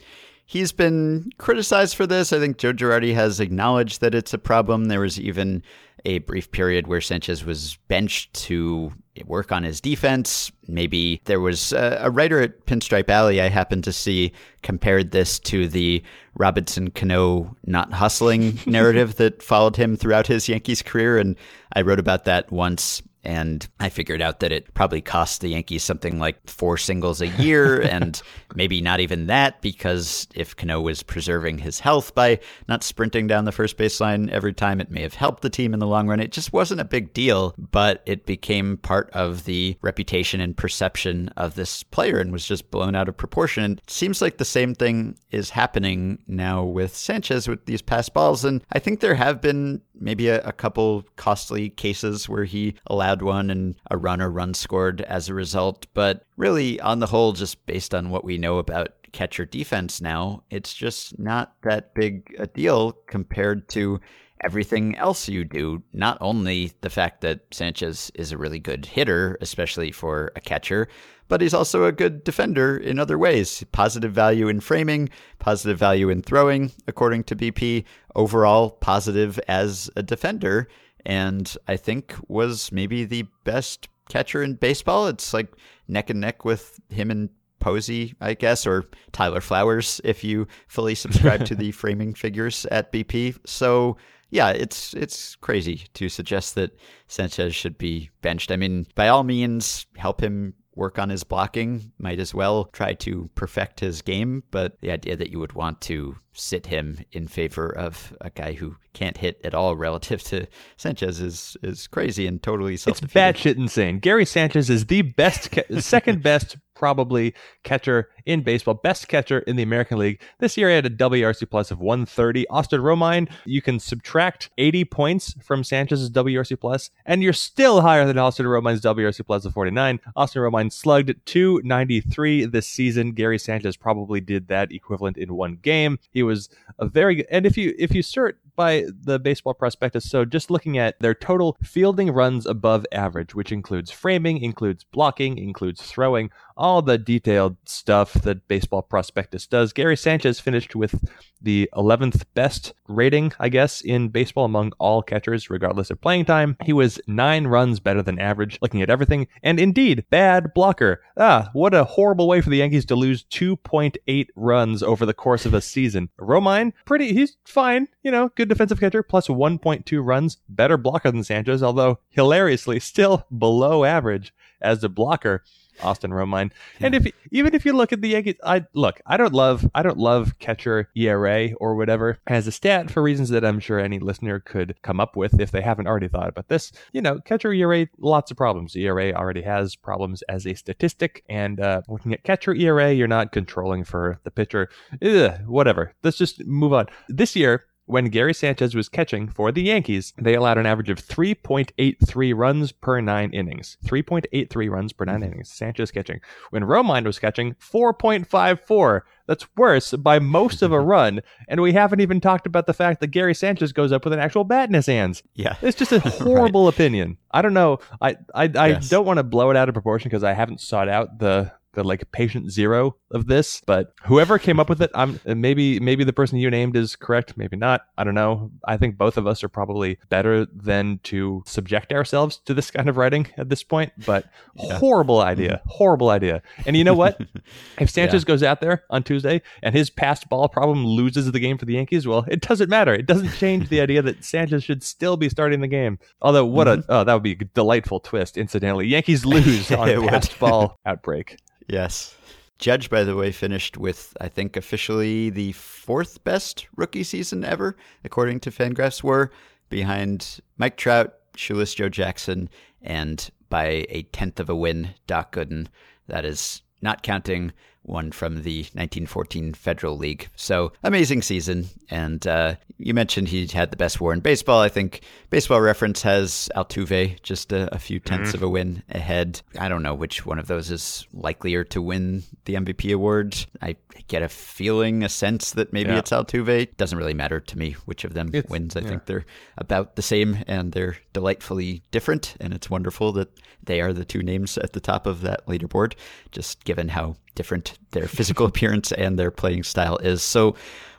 He's been criticized for this. I think Joe Girardi has acknowledged that it's a problem. There was even a brief period where Sanchez was benched to work on his defense. Maybe there was a, a writer at Pinstripe Alley I happened to see compared this to the Robinson Cano not hustling narrative that followed him throughout his Yankees career. And I wrote about that once and I figured out that it probably cost the Yankees something like four singles a year, and maybe not even that, because if Cano was preserving his health by not sprinting down the first baseline every time, it may have helped the team in the long run. It just wasn't a big deal, but it became part of the reputation and perception of this player and was just blown out of proportion. And it seems like the same thing is happening now with Sanchez with these pass balls. And I think there have been maybe a, a couple costly cases where he allowed one and a run or run scored as a result. But really, on the whole, just based on what we know about catcher defense now, it's just not that big a deal compared to everything else you do. Not only the fact that Sanchez is a really good hitter, especially for a catcher, but he's also a good defender in other ways. Positive value in framing, positive value in throwing, according to BP. Overall, positive as a defender. And I think was maybe the best catcher in baseball. It's like neck and neck with him and Posey, I guess, or Tyler Flowers if you fully subscribe to the framing figures at BP. So yeah, it's it's crazy to suggest that Sanchez should be benched. I mean, by all means, help him work on his blocking. Might as well try to perfect his game. But the idea that you would want to sit him in favor of a guy who can't hit at all relative to Sanchez is is crazy and totally self It's batshit insane. Gary Sanchez is the best, ca- second best probably catcher in baseball, best catcher in the American League. This year, he had a WRC plus of 130. Austin Romine, you can subtract 80 points from Sanchez's WRC plus, and you're still higher than Austin Romine's WRC plus of 49. Austin Romine slugged 293 this season. Gary Sanchez probably did that equivalent in one game. He was a very good, and if you if you sort by the baseball prospectus. So just looking at their total fielding runs above average, which includes framing, includes blocking, includes throwing, all the detailed stuff that baseball prospectus does. Gary Sanchez finished with the 11th best rating, I guess, in baseball among all catchers, regardless of playing time. He was nine runs better than average, looking at everything, and indeed, bad blocker. Ah, what a horrible way for the Yankees to lose 2.8 runs over the course of a season. Romine, pretty, he's fine, you know, good defensive catcher, plus 1.2 runs, better blocker than Sanchez, although hilariously still below average as a blocker. Austin Romine. Yeah. And if even if you look at the Yankees, I look, I don't love I don't love catcher ERA or whatever as a stat for reasons that I'm sure any listener could come up with if they haven't already thought about this. You know, catcher ERA, lots of problems. ERA already has problems as a statistic, and uh, looking at catcher ERA, you're not controlling for the pitcher. Ugh, whatever. Let's just move on. This year, when Gary Sanchez was catching for the Yankees, they allowed an average of 3.83 runs per nine innings. 3.83 runs per nine mm-hmm. innings. Sanchez catching. When Romine was catching, 4.54. That's worse by most of a run. And we haven't even talked about the fact that Gary Sanchez goes up with an actual bat in his hands. Yeah. It's just a horrible right. opinion. I don't know. I I, I yes. don't want to blow it out of proportion because I haven't sought out the the like patient zero of this but whoever came up with it i'm maybe maybe the person you named is correct maybe not i don't know i think both of us are probably better than to subject ourselves to this kind of writing at this point but yeah. horrible idea mm-hmm. horrible idea and you know what if sanchez yeah. goes out there on tuesday and his passed ball problem loses the game for the yankees well it doesn't matter it doesn't change the idea that sanchez should still be starting the game although what mm-hmm. a oh that would be a delightful twist incidentally yankees lose on passed ball outbreak Yes. Judge, by the way, finished with, I think, officially the fourth best rookie season ever, according to Fangraphs WAR, behind Mike Trout, Shoeless Joe Jackson, and by a tenth of a win, Doc Gooden. That is not counting one from the 1914 Federal League. So amazing season. And uh, you mentioned he had the best war in baseball. I think Baseball Reference has Altuve just a, a few tenths mm. of a win ahead. I don't know which one of those is likelier to win the MVP award. I get a feeling, a sense that maybe yeah. it's Altuve. Doesn't really matter to me which of them it's, wins. I yeah. think they're about the same and they're delightfully different. And it's wonderful that they are the two names at the top of that leaderboard, just given how different their physical appearance and their playing style is. So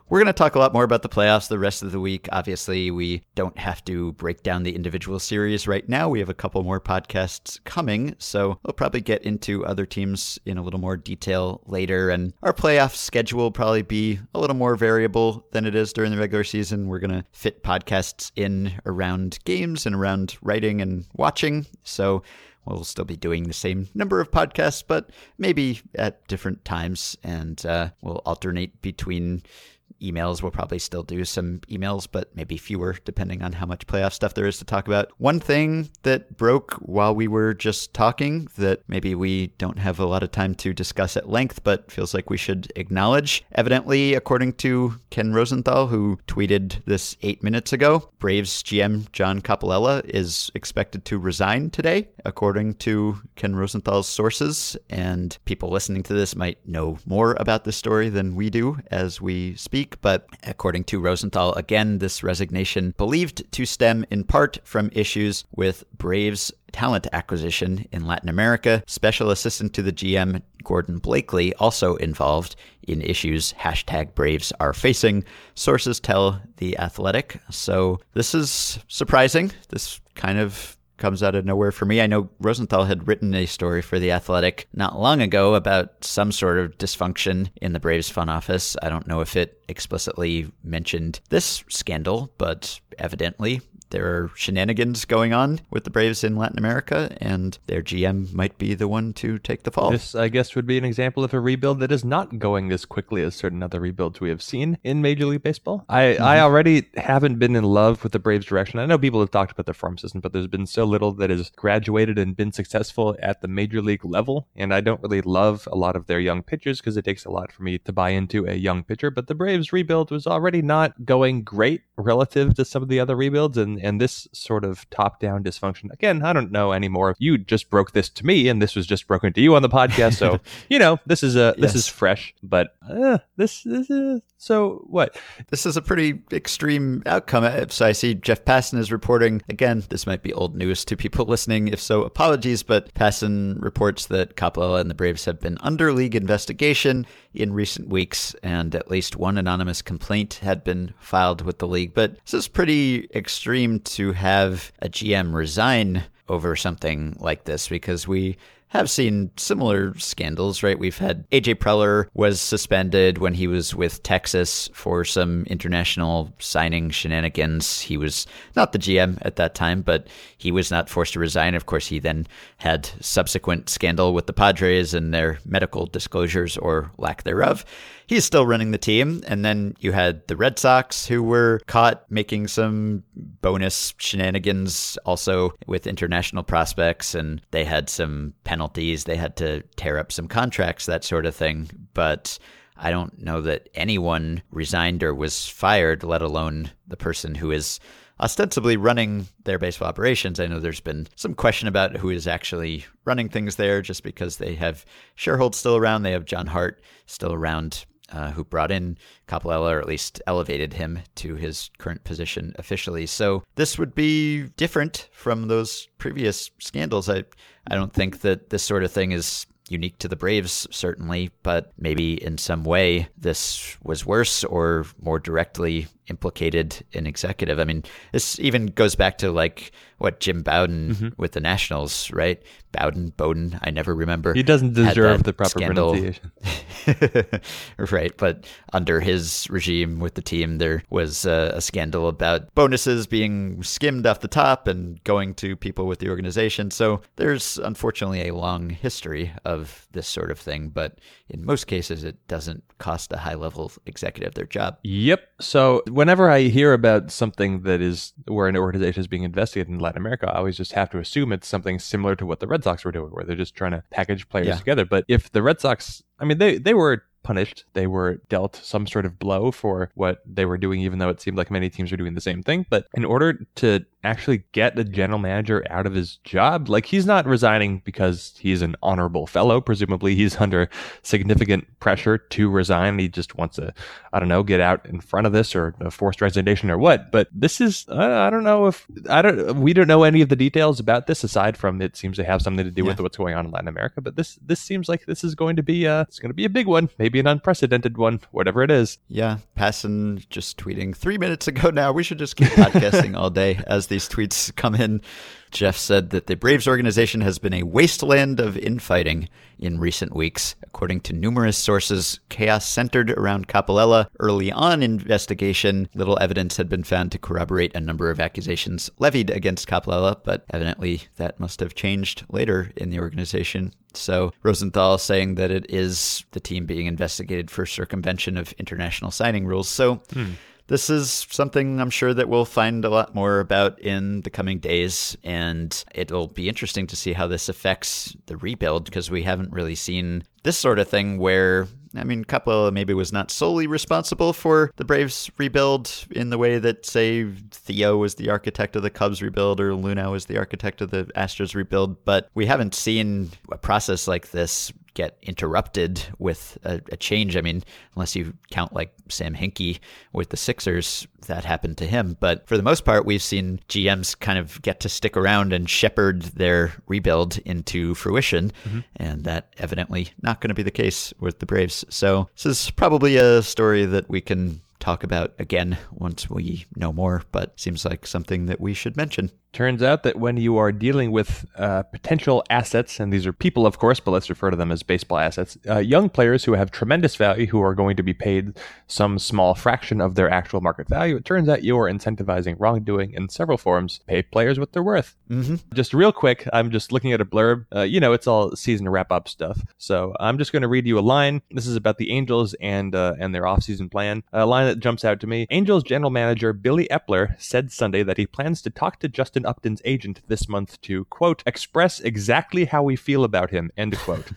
we're going to talk a lot more about the playoffs the rest of the week. Obviously, we don't have to break down the individual series right now. We have a couple more podcasts coming, so we'll probably get into other teams in a little more detail later. And our playoff schedule will probably be a little more variable than it is during the regular season. We're going to fit podcasts in around games and around writing and watching. So we'll still be doing the same number of podcasts, but maybe at different times, and uh, we'll alternate between emails. We'll probably still do some emails, but maybe fewer depending on how much playoff stuff there is to talk about. One thing that broke while we were just talking that maybe we don't have a lot of time to discuss at length, but feels like we should acknowledge. Evidently, according to Ken Rosenthal, who tweeted this eight minutes ago, Braves GM John Coppolella is expected to resign today, according to Ken Rosenthal's sources. And people listening to this might know more about this story than we do as we speak week, but according to Rosenthal, again, this resignation believed to stem in part from issues with Braves talent acquisition in Latin America. Special assistant to the GM, Gordon Blakeley, also involved in issues hashtag Braves are facing, sources tell The Athletic. So this is surprising. This kind of comes out of nowhere for me. I know Rosenthal had written a story for The Athletic not long ago about some sort of dysfunction in the Braves front office. I don't know if it explicitly mentioned this scandal, but evidently there are shenanigans going on with the Braves in Latin America, and their GM might be the one to take the fall. This, I guess, would be an example of a rebuild that is not going as quickly as certain other rebuilds we have seen in Major League Baseball. I, mm-hmm. I already haven't been in love with the Braves' direction. I know people have talked about the farm system, but there's been so little that has graduated and been successful at the Major League level, and I don't really love a lot of their young pitchers because it takes a lot for me to buy into a young pitcher. But the Braves' rebuild was already not going great relative to some of the other rebuilds, and, and this sort of top down dysfunction. Again, I don't know anymore. You just broke this to me, and this was just broken to you on the podcast. So, you know, this is a this is fresh, but uh, this, this is so what? This is a pretty extreme outcome. So I see Jeff Passan is reporting again. This might be old news to people listening. If so, apologies. But Passan reports that Coppolella and the Braves have been under league investigation in recent weeks, and at least one anonymous complaint had been filed with the league. But this is pretty extreme to have a GM resign over something like this because we have seen similar scandals, right? We've had AJ Preller was suspended when he was with Texas for some international signing shenanigans. He was not the GM at that time, but he was not forced to resign. Of course, he then had subsequent scandal with the Padres and their medical disclosures or lack thereof he's still running the team. And then you had the Red Sox who were caught making some bonus shenanigans also with international prospects, and they had some penalties. They had to tear up some contracts, that sort of thing. But I don't know that anyone resigned or was fired, let alone the person who is ostensibly running their baseball operations. I know there's been some question about who is actually running things there just because they have Schuerholz still around. They have John Hart still around uh, who brought in Coppolella, or at least elevated him to his current position officially. So this would be different from those previous scandals. I, I don't think that this sort of thing is unique to the Braves, certainly, but maybe in some way this was worse or more directly implicated an executive. I mean, this even goes back to like what Jim Bowden mm-hmm. with the Nationals, right? Bowden, Bowden, I never remember. He doesn't deserve the proper scandal. pronunciation. right, but under his regime with the team, there was a, a scandal about bonuses being skimmed off the top and going to people with the organization. So there's unfortunately a long history of this sort of thing, but in most cases, it doesn't cost a high level executive their job. Yep. So whenever I hear about something that is where an organization is being investigated in Latin America, I always just have to assume it's something similar to what the Red Sox were doing, where they're just trying to package players Yeah. together. But if the Red Sox, I mean, they they were punished. They were dealt some sort of blow for what they were doing, even though it seemed like many teams were doing the same thing. But in order to actually get the general manager out of his job, like he's not resigning because he's an honorable fellow. Presumably, he's under significant pressure to resign. He just wants to, I don't know, get out in front of this or a forced resignation or what. But this is, I, I don't know if I don't. We don't know any of the details about this aside from it seems to have something to do with what's going on in Latin America. But this this seems like this is going to be uh it's going to be a big one, maybe an unprecedented one, whatever it is. Yeah, Passan just tweeting three minutes ago now. We should just keep podcasting all day as these tweets come in. Jeff said that the Braves organization has been a wasteland of infighting in recent weeks. According to numerous sources, chaos centered around Coppolella. Early on investigation, little evidence had been found to corroborate a number of accusations levied against Coppolella, but evidently that must have changed later in the organization. So Rosenthal saying that it is the team being investigated for circumvention of international signing rules. So hmm. This is something I'm sure that we'll find a lot more about in the coming days, and it'll be interesting to see how this affects the rebuild because we haven't really seen this sort of thing where. I mean, Capella maybe was not solely responsible for the Braves rebuild in the way that, say, Theo was the architect of the Cubs rebuild or Luhnow was the architect of the Astros rebuild. But we haven't seen a process like this get interrupted with a, a change. I mean, unless you count like Sam Hinkie with the Sixers, that happened to him. But for the most part, we've seen GMs kind of get to stick around and shepherd their rebuild into fruition. Mm-hmm. And that evidently not going to be the case with the Braves. So this is probably a story that we can talk about again once we know more, but seems like something that we should mention. Turns out that when you are dealing with uh, potential assets, and these are people, of course, but let's refer to them as baseball assets, uh, young players who have tremendous value, who are going to be paid some small fraction of their actual market value, it turns out you are incentivizing wrongdoing in several forms. Pay players what they're worth. Mm-hmm. Just real quick, I'm just looking at a blurb. Uh, you know, it's all season wrap up stuff. So I'm just going to read you a line. This is about the Angels and uh, and their offseason plan. A line that jumps out to me. Angels general manager Billy Eppler said Sunday that he plans to talk to Justin Upton's agent this month to quote express exactly how we feel about him. End quote.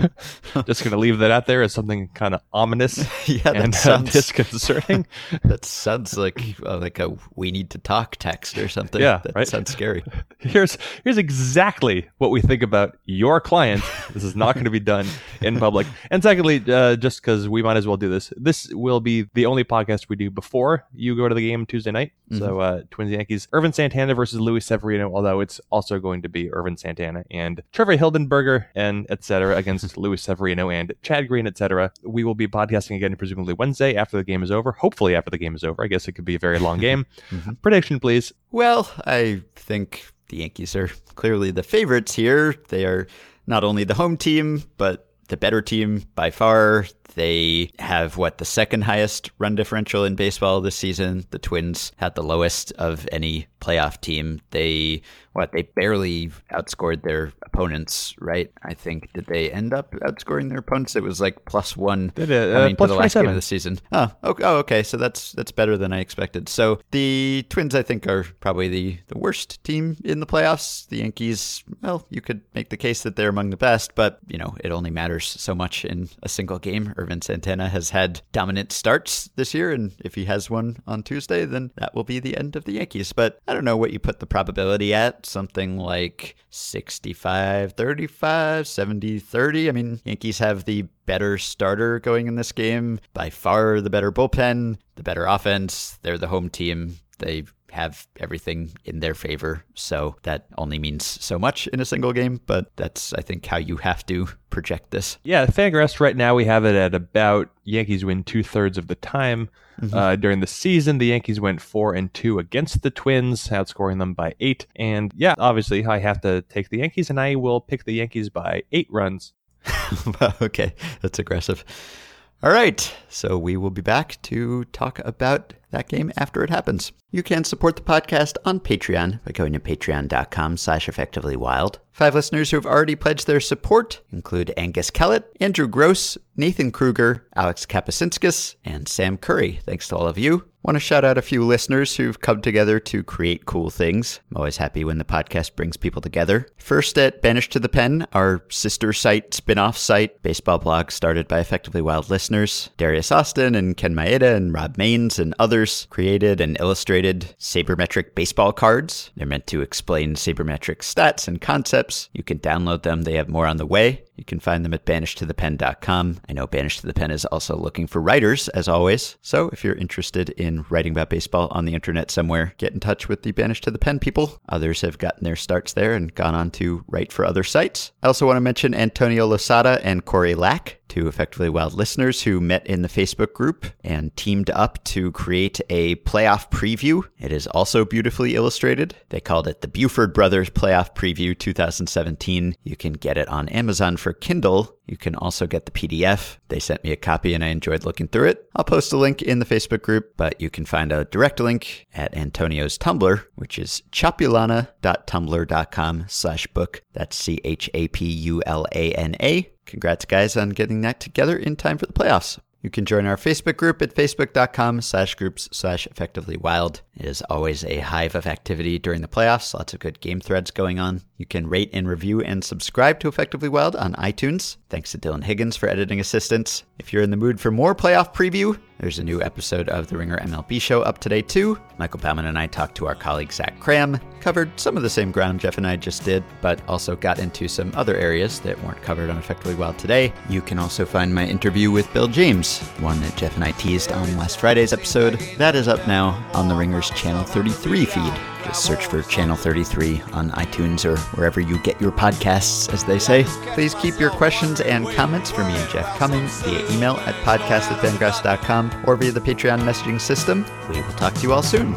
just going to leave that out there as something kind of ominous Yeah, that and uh, sounds- disconcerting. That sounds like uh, like a "we need to talk" text or something. Yeah, that right? sounds scary. here's here's exactly what we think about your client. This is not going to be done in public. And secondly, uh, just because we might as well do this, this will be the only podcast we do before you go to the game Tuesday night. So uh, Twins Yankees, Ervin Santana versus Luis Severino. Although it's also going to be Ervin Santana and Trevor Hildenberger and etc. against Luis Severino and Chad Green, etc. We will be podcasting again presumably Wednesday after the game is over. Hopefully after the game is over. I guess it could be a very long game. Prediction, please. Well, I think the Yankees are clearly the favorites here. They are not only the home team, but the better team by far. They have what the second highest run differential in baseball this season. The Twins had the lowest of any playoff team. They what they barely outscored their opponents, right? I think did they end up outscoring their opponents? It was like plus one did, uh, coming to plus the last game of the season. Oh, okay, oh, okay. So that's that's better than I expected. So the Twins, I think, are probably the the worst team in the playoffs. The Yankees, well, you could make the case that they're among the best, but you know it only matters so much in a single game. Ervin Santana has had dominant starts this year, and if he has one on Tuesday, then that will be the end of the Yankees. But I don't know what you put the probability at. Something like 65 35, 70 30. I mean, Yankees have the better starter going in this game, by far the better bullpen, the better offense. They're the home team. They have everything in their favor. So that only means so much in a single game, but that's, I think, how you have to project this. Yeah, Fangraphs right now we have it at about Yankees win two thirds of the time. Uh, during the season, the Yankees went four and two against the Twins, outscoring them by eight. And yeah, obviously I have to take the Yankees, and I will pick the Yankees by eight runs. okay, that's aggressive. All right, so we will be back to talk about that game after it happens. You can support the podcast on Patreon by going to patreon.com slash effectivelywild. Five listeners who have already pledged their support include Angus Kellett, Andrew Gross, Nathan Kruger, Alex Kapasinskis, and Sam Curry. Thanks to all of you. Want to shout out a few listeners who've come together to create cool things. I'm always happy when the podcast brings people together. First at Banished to the Pen, our sister site, spin off site, baseball blog started by Effectively Wild listeners. Darius Austin and Ken Maeda and Rob Mains and others created and illustrated sabermetric baseball cards. They're meant to explain sabermetric stats and concepts. You can download them, they have more on the way. You can find them at banishedtothepen.com. I know Banished to the Pen is also looking for writers, as always. So if you're interested in writing about baseball on the internet somewhere, get in touch with the Banished to the Pen people. Others have gotten their starts there and gone on to write for other sites. I also want to mention Antonio Losada and Corey Lack, two effectively wild listeners who met in the Facebook group and teamed up to create a playoff preview. It is also beautifully illustrated. They called it the Buford Brothers Playoff Preview 2017. You can get it on Amazon for Kindle. You can also get the PDF. They sent me a copy and I enjoyed looking through it. I'll post a link in the Facebook group, but you can find a direct link at Antonio's Tumblr, which is chapulana.tumblr.com slash book. That's C-H-A-P-U-L-A-N-A. Congrats, guys, on getting that together in time for the playoffs. You can join our Facebook group at facebook.com slash groups slash effectively wild. It is always a hive of activity during the playoffs, lots of good game threads going on. You can rate and review and subscribe to Effectively Wild on iTunes. Thanks to Dylan Higgins for editing assistance. If you're in the mood for more playoff preview, there's a new episode of the Ringer MLB show up today too. Michael Bauman and I talked to our colleague Zach Kram, covered some of the same ground Jeff and I just did, but also got into some other areas that weren't covered on Effectively Wild today. You can also find my interview with Bill James, one that Jeff and I teased on last Friday's episode. That is up now on the Ringer's Channel 33 feed. Just search for Channel 33 on iTunes or wherever you get your podcasts, as they say. Please keep your questions and comments for me and Jeff coming via email at podcast at or via the Patreon messaging system. We will talk to you all soon.